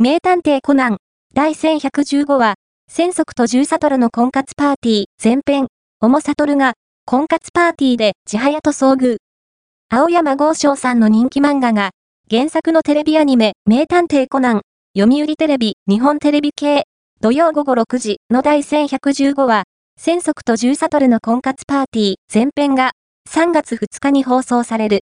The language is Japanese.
名探偵コナン、第1115話、千足と十悟の婚活パーティー、前編、重悟ルが、婚活パーティーで千早と遭遇。青山豪昌さんの人気漫画が、原作のテレビアニメ、名探偵コナン、読売テレビ、日本テレビ系、土曜午後6時の第1115話、千足と十悟の婚活パーティー、前編が、3月2日に放送される。